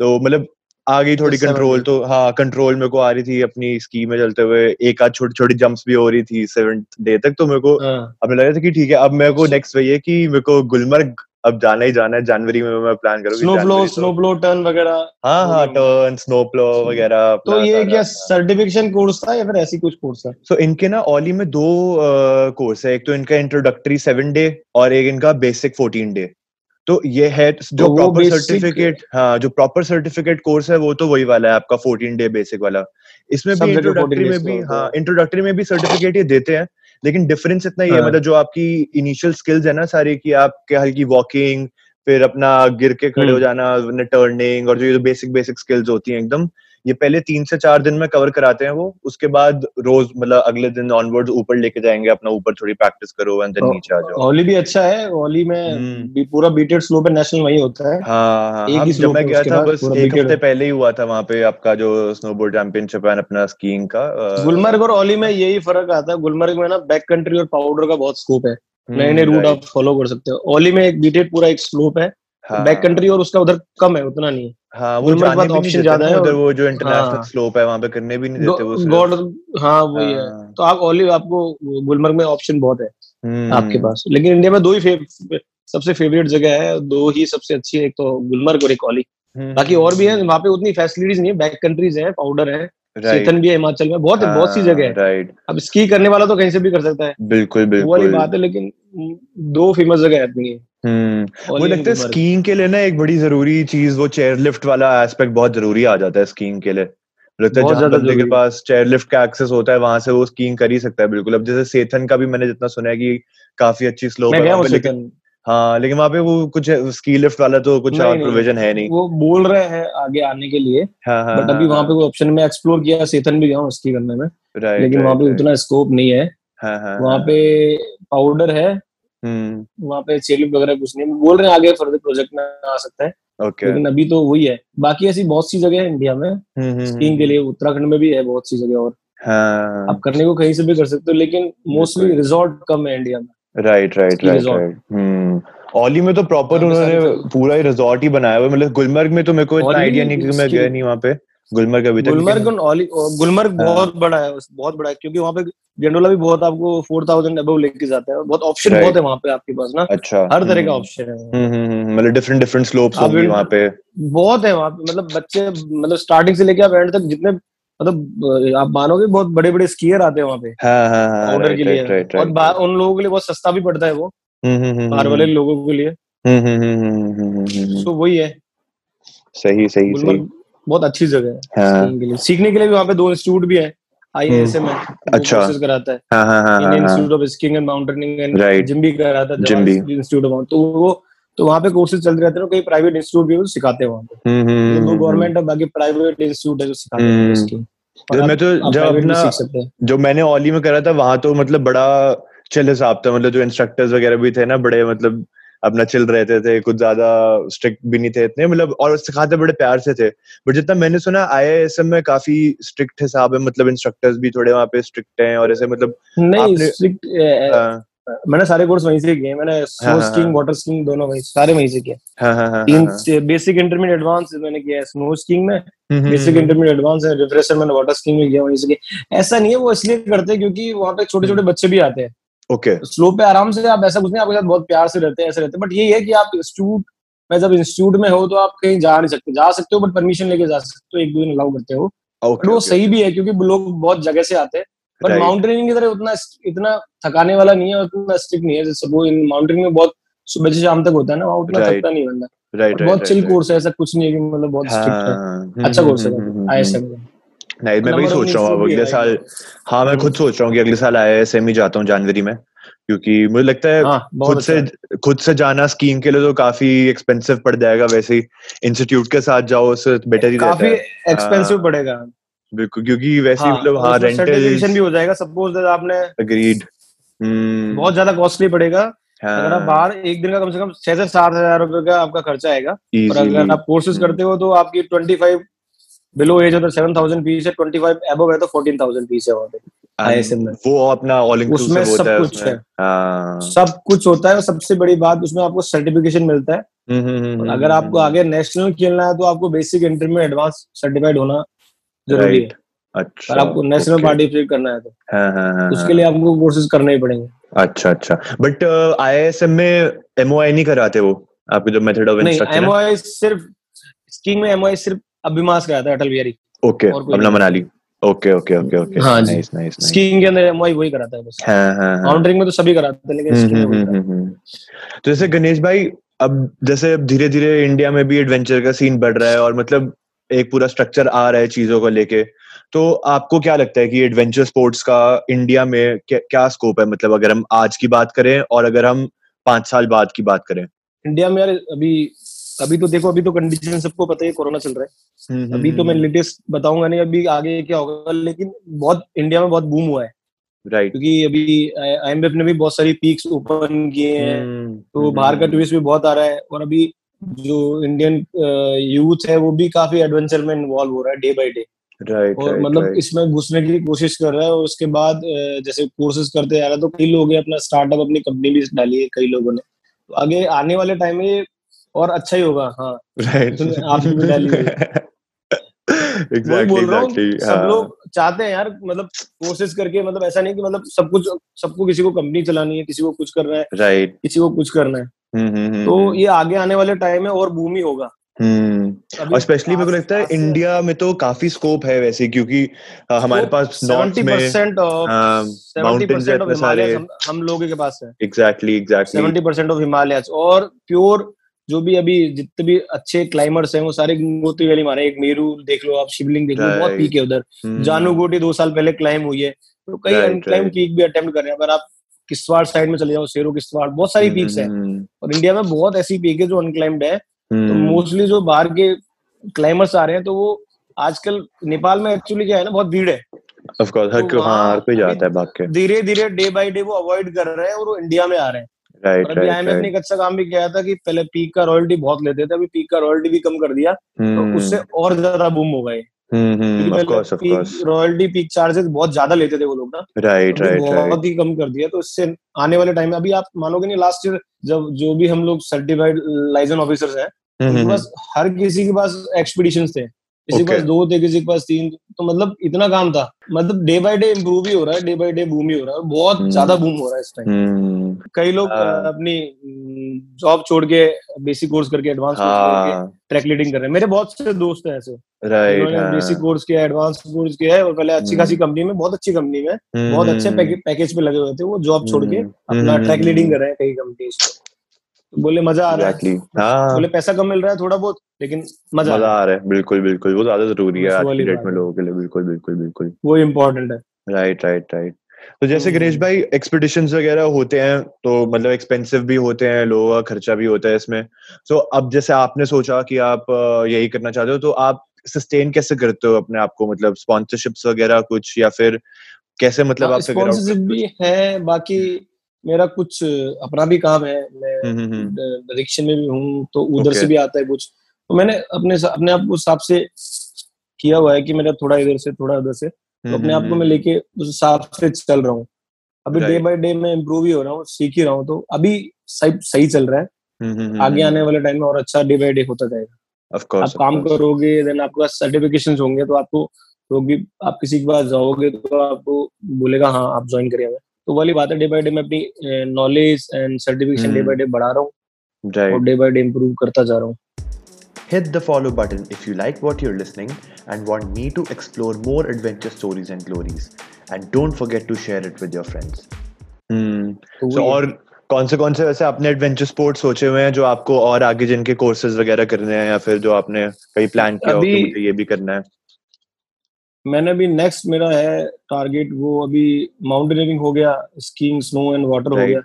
[SPEAKER 1] तो मतलब आ गई थोड़ी कंट्रोल तो हाँ कंट्रोल मेरे को आ रही थी अपनी स्की में चलते हुए एक आध छोटी छोटी जंप्स भी हो रही थी सेवन डे तक तो मेरे को हाँ. अब लग रहा था कि ठीक है अब मेरे को नेक्स्ट वही है कि मेरे को गुलमर्ग अब जाना ही जाना है जनवरी में मैं प्लान करूँ
[SPEAKER 2] snow flow snow flow turn वगैरह
[SPEAKER 1] हाँ हाँ टर्न स्नो फ्लो वगैरह
[SPEAKER 2] तो ये क्या सर्टिफिकेशन कोर्स था या फिर ऐसी कुछ कोर्स था
[SPEAKER 1] सो इनके ना ओली में दो कोर्स है एक तो इनका इंट्रोडक्टरी सेवन डे और एक इनका बेसिक फोर्टीन डे तो ये है जो तो प्रॉपर सर्टिफिकेट हाँ जो प्रॉपर सर्टिफिकेट कोर्स है वो तो वही वाला है आपका फोर्टीन डे बेसिक वाला। इसमें भी इंट्रोडक्टरी में भी हाँ। इंट्रोडक्टरी में भी सर्टिफिकेट ये देते हैं लेकिन डिफरेंस इतना ही है हाँ। मतलब जो आपकी इनिशियल स्किल्स है ना सारी की आपके क्या हल्की वॉकिंग फिर अपना गिर के खड़े हो हम्म। जाना टर्निंग और जो ये बेसिक बेसिक स्किल्स होती हैं एकदम ये पहले तीन से चार दिन में कवर कराते हैं वो उसके बाद रोज मतलब अगले दिन ऑनवर्ड ऊपर लेके जाएँगे अपना ऊपर थोड़ी प्रैक्टिस करो एंड देन नीचे आ जाओ।
[SPEAKER 2] ओली भी अच्छा है ओली में हम्म। भी पूरा बीटेड स्लो पे नेशनल वही होता है।
[SPEAKER 1] हाँ हाँ एक हाँ, जब मैं गया था बस एक हफ़्ते पहले ही हुआ था वहाँ पे आपका जो स्नोबोर्ड चैंपियनशिप है अपना स्कीइंग का
[SPEAKER 2] गुलमर्ग और ओली में यही फ़र्क आता है गुलमर्ग में ना बैक कंट्री और पाउडर का बहुत स्कोप है। नए नए रूट आप फॉलो कर सकते हो। ओली में एक बीटेड पूरा एक स्लोप है बैक कंट्री और उसका उधर कम है उतना नहीं
[SPEAKER 1] हाँ। वो जाने भी ऑप्शन ज़्यादा है उधर वो जो इंटरनेशनल हाँ, स्लोप है वहाँ पे करने भी नहीं देते वो
[SPEAKER 2] गॉड हाँ वही है हाँ। तो आप ओनली आपको गुलमर्ग में ऑप्शन बहुत है हम्म। आपके पास। लेकिन इंडिया में दो ही फेव, सबसे फेवरेट जगह है दो ही सबसे अच्छी है एक तो गुलमर्ग और एक ओली हम्म, बाकी और भी है। वहाँ पे उतनी फैसिलिटीज़ नहीं है बैक कंट्रीज़ है पाउडर है चेतन भी है हिमाचल में बहुत है बहुत सी जगह है।
[SPEAKER 1] राइट
[SPEAKER 2] अब स्की करने वाला तो कहीं से भी कर सकता है।
[SPEAKER 1] बिल्कुल बिल्कुल
[SPEAKER 2] वाली बात है लेकिन दो फ़ेमस जगह है
[SPEAKER 1] हम्म वो लगता है स्कीइंग के लिए ना एक बड़ी ज़रूरी चीज़ वो चेयर लिफ्ट वाला एस्पेक्ट बहुत ज़रूरी आ जाता है स्कीइंग के लिए। लगता है जहाँ बंदे के पास चेयर लिफ्ट का एक्सेस होता है वहाँ से वो स्कीइंग कर ही सकता है बिल्कुल। अब जैसे सेथन का भी मैंने जितना सुना है कि काफ़ी अच्छी स्लोप
[SPEAKER 2] है लेकिन
[SPEAKER 1] हाँ लेकिन वहाँ पे वो कुछ स्की लिफ्ट वाला तो कुछ और प्रोविज़न है नहीं।
[SPEAKER 2] वो बोल रहे हैं आगे आने के लिए हाँ, हाँ, बट अभी हाँ, वहाँ पे वो ऑप्शन में एक्सप्लोर किया सेथन भी गया हूँ स्की करने में। लेकिन वहाँ पे उतना स्कोप नहीं है। वहाँ पे पाउडर है हम्म। वहाँ पे चेलिप वगैरह कुछ नहीं बोल रहे हैं आगे फर्दर प्रोजेक्ट में आ सकता है।
[SPEAKER 1] Okay.
[SPEAKER 2] लेकिन अभी तो वही है। बाकी ऐसी बहुत सी जगह है इंडिया में। स्कीइंग हम्म, हम्म, के लिए उत्तराखंड में भी है बहुत सी जगह और। हाँ. आप करने को कहीं से भी कर सकते हो लेकिन मोस्टली रिजॉर्ट कम है इंडिया में।
[SPEAKER 1] Right right right right Auli में तो प्रॉपर हाँ, उन्होंने पूरा ही रिजॉर्ट ही बनाया हुआ मतलब गुलमर्ग में तो मेरे को इतना आइडिया नहीं कि मैं गया नहीं वहाँ पे। गुलमर्ग अभी तक
[SPEAKER 2] गुलमर्ग गुलमर्ग हाँ। बहुत बड़ा है बहुत बड़ा है क्योंकि वहाँ पे गेंडोला भी बहुत आपको फोर थाउज़ेंड अबव लेके जाता है बहुत ऑप्शन बहुत है वहाँ पे आपके पास ना
[SPEAKER 1] अच्छा
[SPEAKER 2] हर तरह का ऑप्शन
[SPEAKER 1] हम्म, है हम्म, हम्म, मतलब डिफरेंट डिफरेंट स्लोप्स होंगी वहाँ पे
[SPEAKER 2] बहुत है वहाँ पे मतलब बच्चे मतलब स्टार्टिंग से लेके आप एंड तक जितने मतलब आप मानोगे बहुत बड़े बड़े स्कीयर आते हैं वहाँ पे
[SPEAKER 1] ऑर्डर
[SPEAKER 2] हाँ, के लिए और उन लोगों के लिए बहुत सस्ता भी पड़ता है वो बाहर वाले लोगों के लिए तो वही है
[SPEAKER 1] सही सही सही
[SPEAKER 2] बहुत अच्छी जगह है हाँ. के लिए। सीखने के लिए भी वहाँ पे दो इंस्टीट्यूट भी है आईएएसएम है
[SPEAKER 1] अच्छा। कोर्सेज
[SPEAKER 2] कराता है। हाँ हाँ हाँ Indian Institute of Skiing and Mountaineering and gym भी कराता है इंस्टीट्यूट ऑफ़ तो वो तो वहाँ पे कोर्सेज चलते रहते हैं कई प्राइवेट इंस्टीट्यूट भी सिखाते हैं वहाँ पे। हम्म, हम्म, तो गवर्नमेंट हम्म, है बाकी प्राइवेट इंस्टीट्यूट है जो सिखाते हैं
[SPEAKER 1] तो मैं तो जब अपना जो मैंने ओली में करा था वहाँ तो मतलब बड़ा चल हिसाब था मतलब जो इंस्ट्रक्टर्स वगैरह भी थे ना बड़े मतलब अपना चिल रहते थे कुछ ज़्यादा स्ट्रिक्ट भी नहीं थे इतने मतलब और सिखाते बड़े प्यार से थे। बट जितना मैंने सुना आई में काफ़ी स्ट्रिक्ट हिसाब है मतलब इंस्ट्रक्टर्स भी थोड़े वहाँ पे स्ट्रिक्ट हैं और ऐसे मतलब
[SPEAKER 2] नहीं स्ट्रिक्ट हाँ। मैंने सारे कोर्स वहीं से किए मैंने स्नो स्कीइंग वाटर स्कीइंग दोनों वहीं सारे वहीं से किए।
[SPEAKER 1] हाँ, हाँ,
[SPEAKER 2] तीन बेसिक इंटरमीडिएट एडवांस मैंने किया है स्नो स्कीइंग में बेसिक इंटरमीडिएट एडवांस है रिफ्रेशर मैंने वाटर स्कीइंग में किया वहीं से किया। ऐसा नहीं है वो इसलिए करते हैं क्योंकि वहाँ पे छोटे छोटे बच्चे भी आते हैं।
[SPEAKER 1] ओके
[SPEAKER 2] स्लो पे आराम से आप ऐसा कुछ नहीं आपके साथ बहुत प्यार से रहते हैं ऐसे रहते हैं। बट ये है कि आप इंस्टीट्यूट में जब इंस्टीट्यूट में हो तो आप कहीं जा नहीं सकते। जा सकते हो बट परमिशन लेके जा सकते हो एक दो दिन अलाउ करते हो। Okay, वो okay. सही भी है क्योंकि लोग बहुत जगह से आते हैं। बट माउंटेनिंग की तरह उतना इतना थकाने वाला नहीं है उतना स्ट्रिक्ट नहीं है। जैसे वो इन माउंटेनिंग में बहुत सुबह से शाम तक होता है ना वहाँ उतना थकता नहीं बंदा।
[SPEAKER 1] राइट
[SPEAKER 2] बहुत चिल कोर्स है ऐसा कुछ नहीं है कि मतलब बहुत स्ट्रिक्ट है। अच्छा कोर्स है आईएसएम
[SPEAKER 1] नहीं मैं भी सोच रहा हूँ अगले साल। हाँ मैं खुद सोच रहा हूँ कि अगले साल आईएसएम ही जाता हूँ जनवरी में क्योंकि मुझे लगता है हाँ, खुद से अच्छा। खुद से जाना स्कीइंग के लिए तो काफ़ी एक्सपेंसिव पड़ जाएगा वैसे ही इंस्टीट्यूट के साथ जाओ उससे बेटर ही
[SPEAKER 2] काफ़ी एक्सपेंसिव हाँ। पड़ेगा।
[SPEAKER 1] बिल्कुल क्योंकि वैसे ही मतलब हाँ रेंटल
[SPEAKER 2] भी हो जाएगा सपोज़ आपने
[SPEAKER 1] अग्रीड
[SPEAKER 2] हम्म। बहुत ज़्यादा कॉस्टली पड़ेगा। हाँ. अगर आप बाहर एक दिन का कम से कम छह से सात हज़ार रुपए का आपका खर्चा आएगा। और अगर आप कोर्सेज करते हो तो आपकी ट्वेंटी फाइव बिलो एज अगर सेवन थाउज़ेंड पीस है ट्वेंटी फाइव एबो है तो फोर्टीन थाउज़ेंड पीस है वहाँ पे आईएसएम
[SPEAKER 1] में। वो अपना ऑल
[SPEAKER 2] उसमें सब है कुछ है। हाँ। सब कुछ होता है और सबसे बड़ी बात उसमें आपको सर्टिफिकेशन मिलता है। हम्म, हम्म, हम्म, अगर आपको आगे नेशनल खेलना है तो आपको बेसिक इंटर में एडवांस सर्टिफाइड होना ज़रूरी है। अच्छा आपको नेशनल पार्टिसिपेट करना है तो। हाँ, हाँ, हाँ, उसके लिए आपको कोर्सेज करने ही पड़ेंगे।
[SPEAKER 1] अच्छा अच्छा। बट आई एस एम में एमओआई नहीं कराते वो? आपके जो मेथड ऑफ़
[SPEAKER 2] इंस्ट्रक्शन एमओआई सिर्फ़ स्कीइंग में एमओआई सिर्फ़ अभिमास कराता है अटल बिहारी।
[SPEAKER 1] ओके अपना Manali okay okay okay okay
[SPEAKER 2] हाँ जी। नाइस नाइस स्कीइंग के अंदर एमओआई वही कराता है बस। हाँ हाँ माउंटेनिंग में तो सभी कराते हैं लेकिन हम्म, हम्म,
[SPEAKER 1] हम्म, तो जैसे गणेश भाई अब जैसे अब धीरे धीरे इंडिया में भी एडवेंचर का सीन बढ़ रहा है और मतलब एक पूरा स्ट्रक्चर आ रहा है चीज़ों को लेके तो आपको क्या लगता है कि एडवेंचर स्पोर्ट्स का इंडिया में क्या, क्या स्कोप है? मतलब अगर हम आज की बात करें और अगर हम पाँच साल बाद की बात करें।
[SPEAKER 2] इंडिया में यार अभी अभी तो देखो अभी तो कंडीशन सबको पता है कोरोना चल रहा है। हम्म, अभी हम्म, तो मैं लेटेस्ट हम्म। बताऊँगा नहीं अभी आगे क्या होगा लेकिन बहुत इंडिया में बहुत बूम हुआ है।
[SPEAKER 1] राइट
[SPEAKER 2] क्योंकि अभी आईएमएफ ने भी बहुत सारी पीक्स ओपन किए हैं। तो बाहर का टूरिस्ट भी बहुत आ रहा है और अभी जो इंडियन यूथ है वो भी काफ़ी एडवेंचर में इन्वॉल्व हो रहा है डे बाय डे
[SPEAKER 1] राइट
[SPEAKER 2] और
[SPEAKER 1] right,
[SPEAKER 2] मतलब
[SPEAKER 1] right.
[SPEAKER 2] इसमें घुसने की कोशिश कर रहा है और उसके बाद जैसे कोर्सेज करते आ रहा है तो कई लोग अपना स्टार्टअप अपनी कंपनी भी डाली है कई लोगों ने। तो आगे आने वाले टाइम में और अच्छा ही होगा हाँ।
[SPEAKER 1] राइट
[SPEAKER 2] आप भी डाली exactly, बोल रहा हूँ exactly, सब हाँ. लोग चाहते हैं यार मतलब कोशिश करके मतलब ऐसा नहीं कि मतलब सब कुछ सबको किसी को कंपनी चलानी है किसी को कुछ करना है
[SPEAKER 1] राइट right.
[SPEAKER 2] किसी को कुछ करना है।
[SPEAKER 1] हम्म, हम्म, हम्म,
[SPEAKER 2] तो ये आगे आने वाले टाइम में और भूमि होगा।
[SPEAKER 1] हम्म और स्पेशली मेरे को लगता है इंडिया में तो काफ़ी स्कोप है वैसे क्योंकि आ, हमारे पास नॉर्थ में
[SPEAKER 2] माउंटेन्स इतने सारे। हम लोगों के पास है।
[SPEAKER 1] Exactly exactly
[SPEAKER 2] seventy percent of Himalaya और प्योर जो भी अभी जितने भी अच्छे क्लाइमर्स हैं वो सारे गंगोत्री वैली मारे। एक मेरू देख लो आप शिवलिंग देख लो बहुत पीक है उधर। हम्म। जानू गोटी दो साल पहले क्लाइम हुई है। तो कई अनक्लाइम पीक भी अटेम्प्ट कर रहे हैं अगर आप किश्तवाड़ साइड में चले जाओ शेरो किश्तवाड़ बहुत सारी पीक्स है। और इंडिया में बहुत ऐसी पीक है जो अनक्लाइम्ड है। तो मोस्टली हम्म। जो बाहर के क्लाइमर्स आ रहे हैं तो वो आजकल नेपाल में एक्चुअली क्या है ना बहुत भीड़ है।
[SPEAKER 1] ऑफ़ कोर्स हर तो हाँ हर कोई जाता है भाग के।
[SPEAKER 2] धीरे धीरे डे बाय डे वो अवॉइड कर रहे हैं और वो इंडिया में आ रहे हैं।
[SPEAKER 1] राइट राइट
[SPEAKER 2] आईएमएफ ने एक अच्छा काम भी किया था कि पहले पीक का रॉयल्टी बहुत लेते थे अभी पीक का रॉयल्टी भी कम कर दिया तो हम्म। उससे और ज़्यादा बूम हो गए। रॉयल्टी पीक चार्जेस बहुत ज़्यादा लेते थे वो लोग ना
[SPEAKER 1] राइट राइट
[SPEAKER 2] बहुत ही कम कर दिया तो इससे आने वाले टाइम में अभी आप मानोगे नहीं लास्ट ईयर जब जो भी हम लोग सर्टिफाइड लाइसेंस ऑफिसर्स हैं उनके हम्म, पास हम्म। हर किसी के पास एक्सपीडिशन थे। किसी के पास दो थे किसी के पास तीन तो मतलब इतना काम था। मतलब डे बाय डे इम्प्रूव ही हो रहा है डे बाय डे बूम ही हो रहा है बहुत हम्म। ज़्यादा बूम हो रहा है इस टाइम कई लोग अपनी जॉब छोड़ के बेसिक कोर्स करके एडवांस कोर्स करके ट्रैक लीडिंग कर रहे हैं। मेरे बहुत से दोस्त हैं ऐसे।
[SPEAKER 1] राइट
[SPEAKER 2] बेसिक कोर्स किया एडवांस कोर्स किया है और पहले अच्छी खासी कंपनी में बहुत अच्छी कंपनी में बहुत अच्छे पैकेज पे लगे हुए थे वो जॉब छोड़ के अपना ट्रैक लीडिंग कर रहे हैं कई कंपनीज़ बोले मज़ा आ रहा exactly. है। हाँ बोले पैसा कम मिल रहा है थोड़ा बहुत लेकिन मज़ा
[SPEAKER 1] मज़ा आ रहा है। बिल्कुल बिल्कुल। वो ज़्यादा ज़रूरी है आज की डेट में लोगों के लिए। बिल्कुल बिल्कुल बिल्कुल।
[SPEAKER 2] वो इम्पोर्टेंट है।
[SPEAKER 1] राइट राइट राइट तो जैसे हम्म। गणेश भाई एक्सपीडिशन वगैरह होते हैं तो मतलब एक्सपेंसिव भी होते हैं लोगों का खर्चा भी होता है इसमें। तो अब जैसे आपने सोचा कि आप यही करना चाहते हो तो आप सस्टेन कैसे करते हो अपने आप को? मतलब स्पॉन्सरशिप्स वगैरह कुछ या फिर कैसे मतलब हाँ, आप
[SPEAKER 2] स्पॉन्सरशिप भी है? बाकी मेरा कुछ अपना भी काम है मैं डायरेक्शन हम्म, हम्म, हम्म। में भी हूँ तो उधर okay. से भी आता है कुछ। तो मैंने अपने अपने आप को हिसाब से किया हुआ है कि मेरा थोड़ा इधर से थोड़ा उधर से। तो अपने आप को मैं लेके उस हिसाब से चल रहा हूँ। अभी डे बाय डे मैं इम्प्रूव ही हो रहा हूँ सीख ही रहा हूँ तो अभी सही सही चल रहा है। आगे आने वाले टाइम में और अच्छा डे बाय डे होता जाएगा।
[SPEAKER 1] Course,
[SPEAKER 2] आप काम करोगे देन आपके पास सर्टिफिकेशन होंगे तो आपको तो भी आप किसी के पास जाओगे तो आपको बोलेगा हाँ आप ज्वाइन करिए तो वाली बात है डे बाय डे मैं अपनी knowledge and certification day by day बढ़ा रहा हूँ और डे बाय डे इम्प्रूव करता जा रहा हूँ
[SPEAKER 1] Hit the follow button if you like what you're listening and want me to explore more adventure stories and glories. And don't forget to share it with your friends. Hmm. So, और कौन से कौन से वैसे आपने adventure sports सोचे हुए हैं जो आपको और आगे जिनके कोर्सेज वगैरह करने हैं या फिर जो आपने कहीं प्लान किया हो कि मुझे ये भी करना है
[SPEAKER 2] मैंने अभी नेक्स्ट मेरा है टारगेट वो अभी माउंटेनियरिंग हो गया स्कीइंग स्नो एंड वाटर हो गया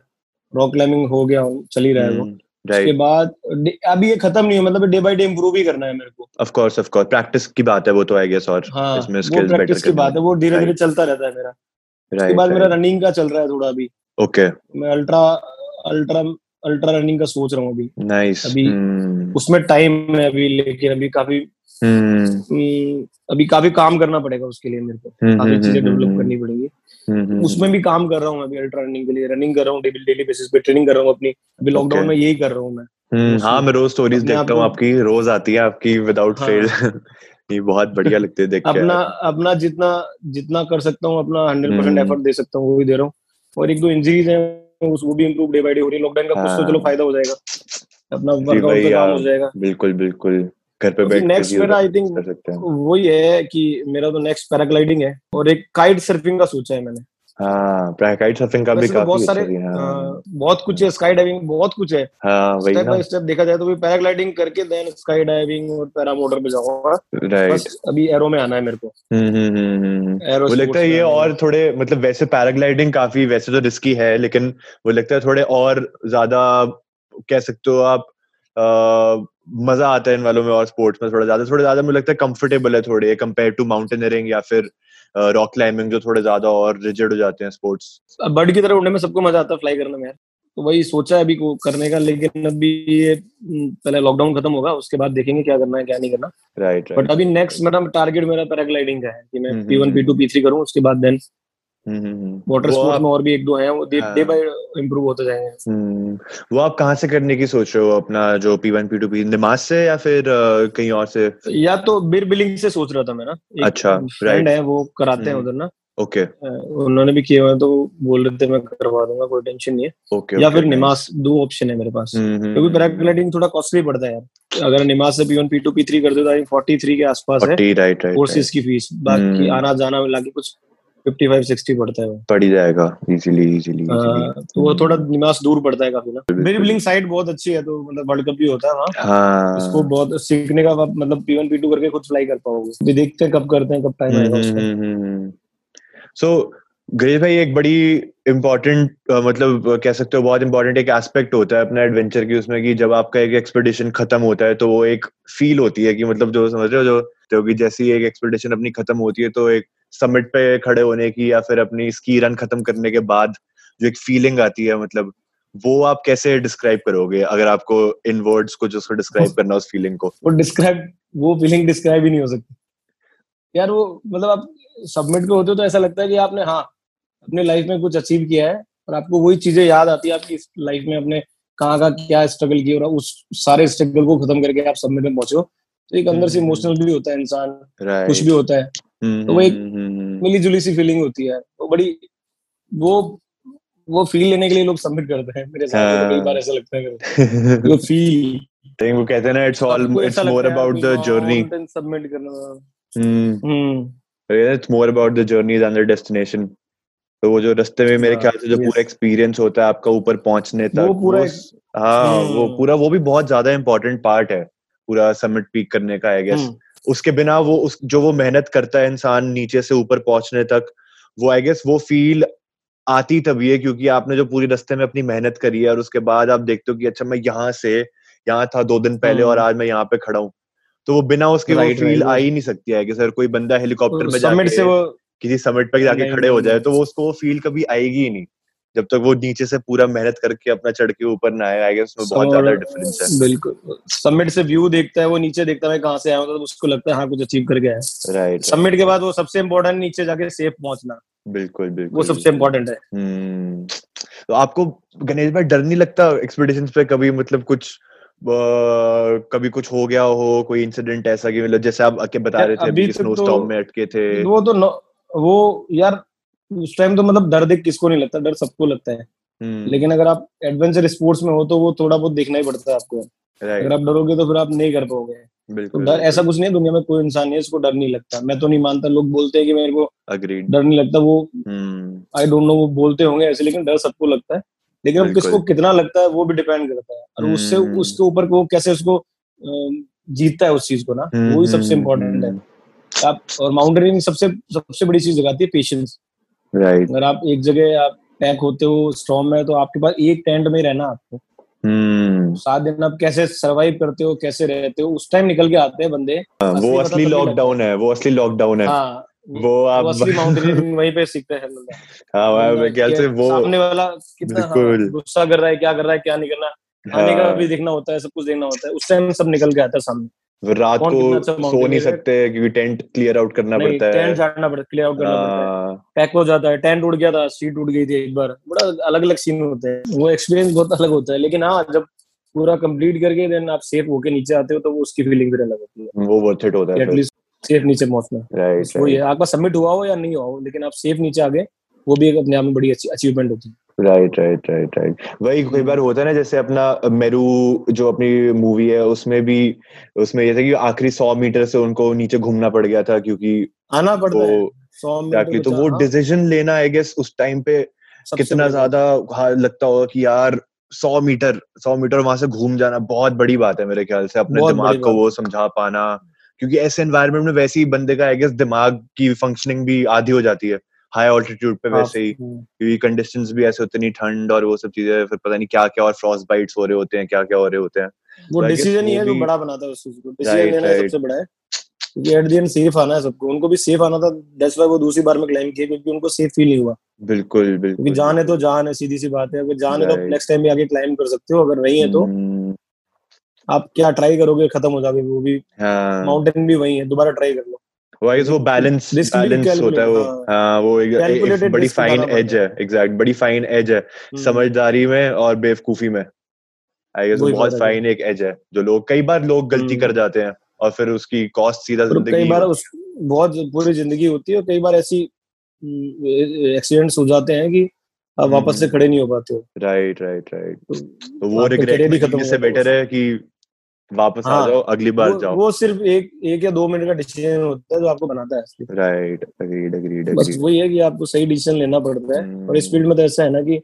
[SPEAKER 2] रॉक क्लाइंबिंग हो गया चल ही रहा है वो। Hmm, उसके बाद अभी ये खत्म नहीं है मतलब डे बाय डे इम्प्रूव ही करना है मेरे को।
[SPEAKER 1] Of course of course practice की बात है वो तो आई गेस और
[SPEAKER 2] हाँ, इसमें स्किल्स प्रैक्टिस की बात है वो धीरे धीरे चलता रहता है मेरा। उसके बाद मेरा रनिंग का चल रहा है थोड़ा अभी।
[SPEAKER 1] ओके
[SPEAKER 2] मैं अल्ट्रा अल्ट्रा अल्ट्रा रनिंग का सोच रहा हूँ अभी।
[SPEAKER 1] नाइस
[SPEAKER 2] अभी hmm. उसमें टाइम है अभी लेकिन अभी काफ़ी hmm. अभी काफ़ी काम करना पड़ेगा उसके लिए मेरे को। Hmm. काफ़ी चीज़ें डेवलप करनी पड़ेगी। उसमें भी काम कर रहा हूँ अभी अल्ट्रा रनिंग के लिए। रनिंग कर रहा हूँ डेली डेली बेसिस पे ट्रेनिंग कर रहा हूँ अपनी। अभी लॉकडाउन में यही कर रहा हूँ
[SPEAKER 1] मैं। हाँ मैं रोज स्टोरीज देखता हूँ आपकी रोज आती है आपकी विदाउट फेल हाँ। ये बहुत बढ़िया लगते है देख
[SPEAKER 2] अपना अपना जितना जितना कर सकता हूँ अपना हंड्रेड परसेंट एफर्ट दे सकता हूँ वो भी दे रहा हूँ। और एक दो इंजरीज है वो भी इम्प्रूव डे बाई डे हो रही है। लॉकडाउन का कुछ तो चलो हाँ। फ़ायदा हो जाएगा। अपना वर्कआउट का काम हो जाएगा।
[SPEAKER 1] बिल्कुल बिल्कुल। घर पे बैठ
[SPEAKER 2] नेक्स्ट मेरा आई थिंक वही है कि मेरा तो नेक्स्ट पैराग्लाइडिंग है। और एक काइट सर्फिंग का सोचा है मैंने।
[SPEAKER 1] हाँ सर्फिंग का भी तो काफ़ी बहुत सारे
[SPEAKER 2] हाँ।, हाँ. बहुत कुछ है स्काई डाइविंग बहुत कुछ है
[SPEAKER 1] हाँ वही
[SPEAKER 2] स्टेप बाय स्टेप देखा जाए तो भी पैराग्लाइडिंग करके देन स्काई डाइविंग और पैरामोटर पे जाऊँगा
[SPEAKER 1] राइट
[SPEAKER 2] अभी एरो में आना है मेरे को
[SPEAKER 1] हम्म हम्म हम्म एरो। वो लगता है ये और थोड़े मतलब वैसे पैराग्लाइडिंग काफ़ी वैसे तो रिस्की है लेकिन वो लगता है थोड़े और ज़्यादा कह सकते हो आप मज़ा आता है इन वालों में और स्पोर्ट्स में थोड़ा ज़्यादा थोड़ा ज़्यादा मुझे लगता है कंफर्टेबल है थोड़े कंपेयर टू माउंटेनियरिंग या फिर रॉक क्लाइंबिंग जो थोड़े ज़्यादा और रिजिड हो जाते हैं स्पोर्ट्स
[SPEAKER 2] बर्ड की तरह उड़ने में सबको मज़ा आता है फ्लाई करने में यार। तो वही सोचा है अभी को करने का लेकिन अभी ये पहले लॉकडाउन खत्म होगा उसके बाद देखेंगे क्या करना है क्या नहीं करना।
[SPEAKER 1] राइट
[SPEAKER 2] बट अभी नेक्स्ट मेरा टारगेट मेरा पैराग्लाइडिंग का है कि मैं P one P two P three करूँ उसके बाद देन वाटर स्पोर्ट्स में और भी एक दो हैं वो डे डे बाय इंप्रूव होते जाएँगे। हम्म,
[SPEAKER 1] वो आप कहाँ से करने की सोच रहे हो अपना जो P one P two P Nimas से या फिर कहीं और से?
[SPEAKER 2] या तो बिर बिलिंग से सोच रहा था मैं ना
[SPEAKER 1] अच्छा
[SPEAKER 2] फ्रेंड है वो कराते हैं हम्म। उधर ना।
[SPEAKER 1] ओके।
[SPEAKER 2] उन्होंने भी किए हुए तो बोल रहे थे मैं करवा दूँगा कोई टेंशन नहीं है।
[SPEAKER 1] ओके
[SPEAKER 2] या फिर निमास दो ऑप्शन है मेरे पास। हम्म, क्योंकि पैराग्लाइडिंग थोड़ा कॉस्टली पड़ता है यार। अगर निमास से P one P two P three कर दो तो फोर्टी थ्री के आसपास है। कोर्सेज की फ़ीस बाकी आना जाना मिला के कुछ फिफ्टी फाइव सिक्सटी पड़ता है
[SPEAKER 1] पड़ ही जाएगा इजीली इजीली
[SPEAKER 2] तो वो थोड़ा निवास दूर पड़ता है काफ़ी ना। मेरी साइड बहुत अच्छी है तो मतलब वर्ल्ड कप भी होता है वहाँ।
[SPEAKER 1] हाँ।
[SPEAKER 2] उसको बहुत सीखने का मतलब पी वन करके खुद फ्लाई कर पाओगे। भी देखते हैं कब करते हैं कब टाइम आएगा
[SPEAKER 1] सो हम्म, हम्म, हम्म, गणेश भाई एक बड़ी इम्पोर्टेंट मतलब कह सकते हो बहुत इम्पोर्टेंट एक एस्पेक्ट होता है अपना एडवेंचर की उसमें कि जब आपका एक एक्सपेडिशन खत्म होता है तो वो एक फील होती है कि मतलब जो समझ रहे हो जो कि जैसी एक एक्सपेडिशन अपनी खत्म होती है तो एक समिट पे खड़े होने की या फिर अपनी स्की रन खत्म करने के बाद जो एक फीलिंग आती है मतलब वो आप कैसे डिस्क्राइब करोगे? अगर आपको इन वर्ड्स को जो डिस्क्राइब करना उस फीलिंग को।
[SPEAKER 2] वो डिस्क्राइब वो फीलिंग डिस्क्राइब ही नहीं हो सकती। यार वो मतलब आप सबमिट पे होते हो तो ऐसा लगता है कि आपने हाँ अपने लाइफ में कुछ अचीव किया है और आपको वही चीज़ें याद आती है आपकी लाइफ में अपने कहाँ का क्या स्ट्रगल किया और उस सारे स्ट्रगल को खत्म करके आप सबमिट में पहुँचे हो। तो एक अंदर से इमोशनल हम्म। भी होता है इंसान कुछ भी होता है। तो वो एक मिली जुली सी फीलिंग होती है वो बड़ी वो वो फील लेने के लिए लोग सबमिट करते हैं मेरे साथ तो कई बार ऐसा लगता है वो फील
[SPEAKER 1] वो कहते हैं ना it's all it's more about the journey
[SPEAKER 2] submit करना
[SPEAKER 1] हम्म it's more about the journey then the destination तो वो जो रास्ते में मेरे ख्याल से जो पूरा एक्सपीरियंस होता है आपका ऊपर पहुँचने तक वो पूरा हाँ वो पूरा वो भी बहुत ज़्यादा इम्पोर्टेंट पार्ट है पूरा समिट पीक करने का आई गेस। उसके बिना वो उस जो वो मेहनत करता है इंसान नीचे से ऊपर पहुँचने तक वो आई गेस वो फील आती तभी है क्योंकि आपने जो पूरी रस्ते में अपनी मेहनत करी है और उसके बाद आप देखते हो कि अच्छा मैं यहाँ से यहाँ था दो दिन पहले और हम्म। आज मैं यहाँ पे खड़ा हूँ। तो वो बिना उसके वो फील आ ही नहीं सकती है कि सर कोई बंदा हेलीकॉप्टर में जाके से वो किसी समिट पे जाके खड़े हो जाए तो वो उसको वो फील कभी आएगी ही नहीं। जब तक वो नीचे से पूरा मेहनत करके अपना चढ़ के ऊपर ना आए आई गेस उसमें बहुत ज़्यादा डिफरेंस है।
[SPEAKER 2] बिल्कुल समिट से व्यू देखता है वो नीचे देखता है कहाँ से आया तो उसको लगता है हाँ कुछ अचीव कर गया
[SPEAKER 1] है। राइट
[SPEAKER 2] समिट के बाद वो सबसे इम्पोर्टेंट नीचे जाके सेफ़ पहुँचना।
[SPEAKER 1] बिल्कुल बिल्कुल।
[SPEAKER 2] वो सबसे इम्पोर्टेंट है।
[SPEAKER 1] हम्म। तो आपको गणेश भाई डर नहीं लगता एक्सपीडिशन पे कभी मतलब कुछ कभी कुछ हो गया हो कोई इंसिडेंट ऐसा कि मतलब जैसे आप आके बता रहे थे अभी स्नो स्टॉर्म तो में अटके थे?
[SPEAKER 2] वो तो वो यार उस टाइम तो मतलब डर देख किसको नहीं लगता डर सबको लगता है। हम्म। लेकिन अगर आप एडवेंचर स्पोर्ट्स में हो तो वो थोड़ा बहुत देखना ही पड़ता है आपको। अगर आप डरोगे तो फिर आप नहीं कर पाओगे। तो डर ऐसा कुछ नहीं है दुनिया में कोई इंसान नहीं है इसको डर नहीं लगता। मैं तो नहीं मानता लोग बोलते हैं कि मेरे को डर नहीं लगता वो आई डोंट नो वो बोलते होंगे ऐसे लेकिन डर सबको लगता है। लेकिन अब किसको कितना लगता है वो भी डिपेंड करता है। और उससे हम्म। उसके ऊपर वो कैसे उसको जीतता है उस चीज़ को ना वो ही सबसे इम्पोर्टेंट है। आप और माउंटेनियरिंग सबसे सबसे बड़ी चीज़ लगाती है पेशेंस
[SPEAKER 1] राइट
[SPEAKER 2] अगर आप एक जगह आप पैक होते हो स्ट्रॉम में तो आपके पास एक टेंट में रहना आपको।
[SPEAKER 1] hmm.
[SPEAKER 2] सात दिन आप कैसे सरवाइव करते हो कैसे रहते हो उस टाइम निकल के आते हैं बंदे।
[SPEAKER 1] हाँ, वो असली लॉकडाउन है। वो असली लॉकडाउन है।
[SPEAKER 2] हाँ
[SPEAKER 1] वो आप
[SPEAKER 2] असली माउंटेनियरिंग वहीं पे सीखते हैं
[SPEAKER 1] हाँ मैं ख्याल से वो
[SPEAKER 2] सामने वाला कितना हाँ, गुस्सा कर रहा है क्या कर रहा है क्या नहीं करना आने का हाँ। भी देखना होता है सब कुछ देखना होता है। उस टाइम सब निकल के आता है सामने।
[SPEAKER 1] रात को अच्छा सो नहीं सकते क्योंकि टेंट क्लियर आउट करना पड़ता है।
[SPEAKER 2] टेंट झाड़ना पड़ता है क्लियर आउट करना पड़ता है। पैक हो जाता है टेंट उड़ गया था सीट उड़ गई थी एक बार। बड़ा अलग अलग सीन होते हैं। वो एक्सपीरियंस बहुत अलग होता है लेकिन हाँ जब पूरा कंप्लीट करके देन आप सेफ़ होके नीचे आते हो तो वो उसकी फीलिंग भी अलग होती है।
[SPEAKER 1] वो वर्थ इट होता है
[SPEAKER 2] एटलीस्ट सेफ़ नीचे पहुँचना।
[SPEAKER 1] राइट
[SPEAKER 2] वो ये आपका सबमिट हुआ हो या नहीं हुआ हो लेकिन आप सेफ़ नीचे आ गए वो भी एक अपने आप में बड़ी अच्छी अचीवमेंट होती है।
[SPEAKER 1] राइट राइट राइट राइट वही कई बार होता है ना जैसे अपना मेरू जो अपनी मूवी है उसमें भी उसमें ये था कि आखिरी सौ मीटर से उनको नीचे घूमना पड़ गया था क्योंकि
[SPEAKER 2] आना पड़ता है।
[SPEAKER 1] सौ मीटर तो वो डिसीज़न लेना आई गेस उस टाइम पे कितना ज़्यादा लगता होगा कि यार सौ मीटर सौ मीटर वहाँ से घूम जाना बहुत बड़ी बात है मेरे ख्याल से अपने दिमाग को वो समझा पाना। क्योंकि ऐसे एनवायरमेंट में वैसे ही बंदे का आई गेस दिमाग की फंक्शनिंग भी आधी हो जाती है। हाई ऑल्टीट्यूड पे वैसे ही। क्योंकि कंडीशंस भी ऐसे होते नहीं ठंड और वो सब चीज़ें फिर पता नहीं क्या क्या और फ्रॉस्ट बाइट्स हो रहे होते हैं क्या क्या हो रहे होते हैं।
[SPEAKER 2] वो डिसीज़न ही है जो बड़ा बनाता है उस चीज़ को। डिसीज़न लेना सबसे बड़ा है क्योंकि एट द एंड सेफ़ आना है सबको। उनको भी सेफ़ आना था दैट्स व्हाई वो दूसरी बार में क्लाइम किया क्योंकि उनको सेफ़ फील नहीं हुआ।
[SPEAKER 1] बिल्कुल बिल्कुल। क्योंकि
[SPEAKER 2] जान है तो जान है सीधी सी बात है। अगर जान है तो नेक्स्ट टाइम भी आगे क्लाइम कर सकते हो अगर नहीं है तो। हम्म। आप क्या ट्राई करोगे खत्म हो जाओगे वो भी माउंटेन हाँ। भी वही है दोबारा ट्राई कर लो।
[SPEAKER 1] वाइज वो बैलेंस बैलेंस होता है वो। हाँ, हाँ वो एक, बड़ी फाइन एज है एग्जैक्ट बड़ी फाइन एज है। हम्म। समझदारी में और बेवकूफ़ी में। आई गेस बहुत फाइन एक एज है जो लोग कई बार लोग गलती हम्म। कर जाते हैं और फिर उसकी कॉस्ट सीधा ज़िंदगी
[SPEAKER 2] कई बार उस बहुत पूरी ज़िंदगी होती है और कई बार ऐसी एक्सीडेंट्स हो जाते हैं कि आप वापस से हम्म। खड़े नहीं हो पाते हो।
[SPEAKER 1] राइट राइट राइट तो वो रिग्रेट भी खत्म से बेटर है कि वापस हाँ, आ जाओ अगली बार
[SPEAKER 2] वो,
[SPEAKER 1] जाओ।
[SPEAKER 2] वो सिर्फ़ एक एक या दो मिनट का डिसीज़न होता है जो आपको बनाता है
[SPEAKER 1] राइट अग्रीड अग्रीड
[SPEAKER 2] बस वही है कि आपको सही डिसीज़न लेना पड़ता है। और इस फ़ील्ड में तो ऐसा है ना कि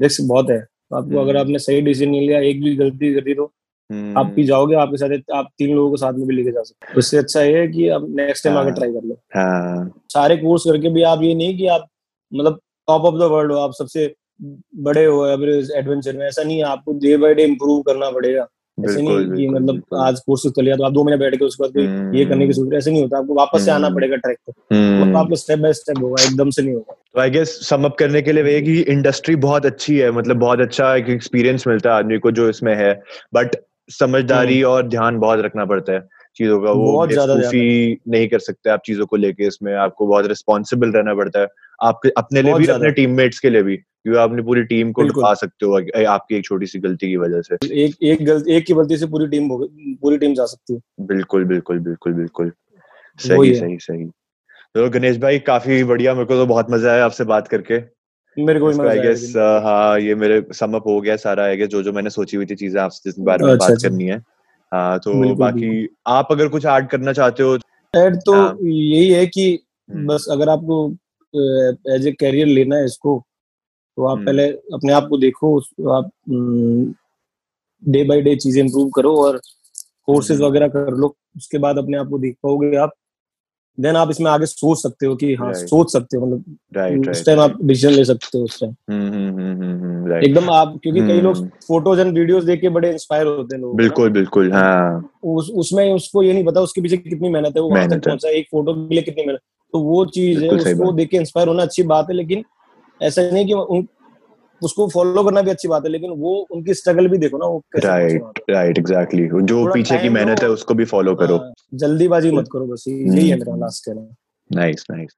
[SPEAKER 2] रिस्क बहुत है। आपको अगर हम्म। आपने सही डिसीज़न नहीं लिया एक भी गलती कर दी तो आप भी हम्म। जाओगे आपके साथ आप तीन लोगों को साथ में भी लेके जा सकते उससे अच्छा ये है कि आप नेक्स्ट टाइम आगे ट्राई कर लो।
[SPEAKER 1] हाँ।
[SPEAKER 2] सारे कोर्स करके भी आप ये नहीं कि आप मतलब टॉप ऑफ़ द वर्ल्ड हो आप सबसे बड़े हो एडवेंचर में। ऐसा नहीं है आपको डे बाय डे इम्प्रूव करना पड़ेगा। ऐसे नहीं कि मतलब आज कोर्स कर लिया तो आप दो महीने बैठ के उसके बाद ये करने की सोच ऐसे नहीं होता आपको वापस से आना हम्म। पड़ेगा ट्रैक पे। मतलब आपको स्टेप बाय स्टेप होगा एकदम से नहीं होगा।
[SPEAKER 1] तो आई गेस सम अप करने के लिए वही कि इंडस्ट्री बहुत अच्छी है मतलब बहुत अच्छा एक एक्सपीरियंस मिलता है आदमी को जो इसमें है। बट समझदारी हम्म। और ध्यान बहुत रखना पड़ता है। चीज़ों का वो ज़्यादा नहीं कर सकते आप चीज़ों को लेके इसमें आपको बहुत रिस्पॉन्सिबल रहना पड़ता है। आपके अपने लिए भी अपने टीममेट्स के लिए भी क्योंकि आप अपनी पूरी टीम को डुबा सकते हो आपकी एक छोटी सी गलती की वजह से।
[SPEAKER 2] एक एक गलती एक की गलती से पूरी टीम पूरी टीम जा सकती है।
[SPEAKER 1] बिल्कुल बिल्कुल बिल्कुल बिल्कुल। सही सही सही। तो गणेश भाई काफ़ी बढ़िया मेरे को तो बहुत मज़ा आया आपसे बात करके।
[SPEAKER 2] मेरे को
[SPEAKER 1] आई गेस हाँ ये मेरे सम अप हो गया सारा आई गेस जो जो मैंने सोची हुई थी चीज़ें आपसे जिस बारे में अच्छा, बात अच्छा। करनी है। हाँ तो बाकी आप अगर कुछ ऐड करना चाहते हो
[SPEAKER 2] ऐड तो हाँ। यही है कि हम्म। बस अगर आपको एज ए करियर लेना है इसको तो आप हम्म। पहले अपने आप को देखो आप डे बाय डे चीज़ें इम्प्रूव करो और कोर्सेज हम्म। वगैरह कर लो उसके बाद अपने आप को देख पाओगे आप देन आप इसमें आगे सोच सकते हो कि हाँ right. सोच सकते हो मतलब उस टाइम आप डिसीज़न ले सकते हो उस टाइम
[SPEAKER 1] right.
[SPEAKER 2] एकदम आप क्योंकि कई लोग फ़ोटोज़ एंड वीडियोस देख के बड़े इंस्पायर होते हैं लोग
[SPEAKER 1] बिल्कुल बिल्कुल हाँ।
[SPEAKER 2] उस उसमें उसको ये नहीं पता उसके पीछे कितनी मेहनत है वो वहाँ तक पहुँचा एक फ़ोटो के लिए कितनी मेहनत। तो वो चीज़ है उसको देख के इंस्पायर होना अच्छी बात है लेकिन ऐसा नहीं कि उसको फॉलो करना भी अच्छी बात है लेकिन वो उनकी स्ट्रगल भी देखो ना वो
[SPEAKER 1] राइट राइट एग्जैक्टली जो पीछे की मेहनत है उसको भी फॉलो करो।
[SPEAKER 2] हाँ, जल्दीबाजी मत करो बस यही है मेरा लास्ट कहना
[SPEAKER 1] नाइस नाइस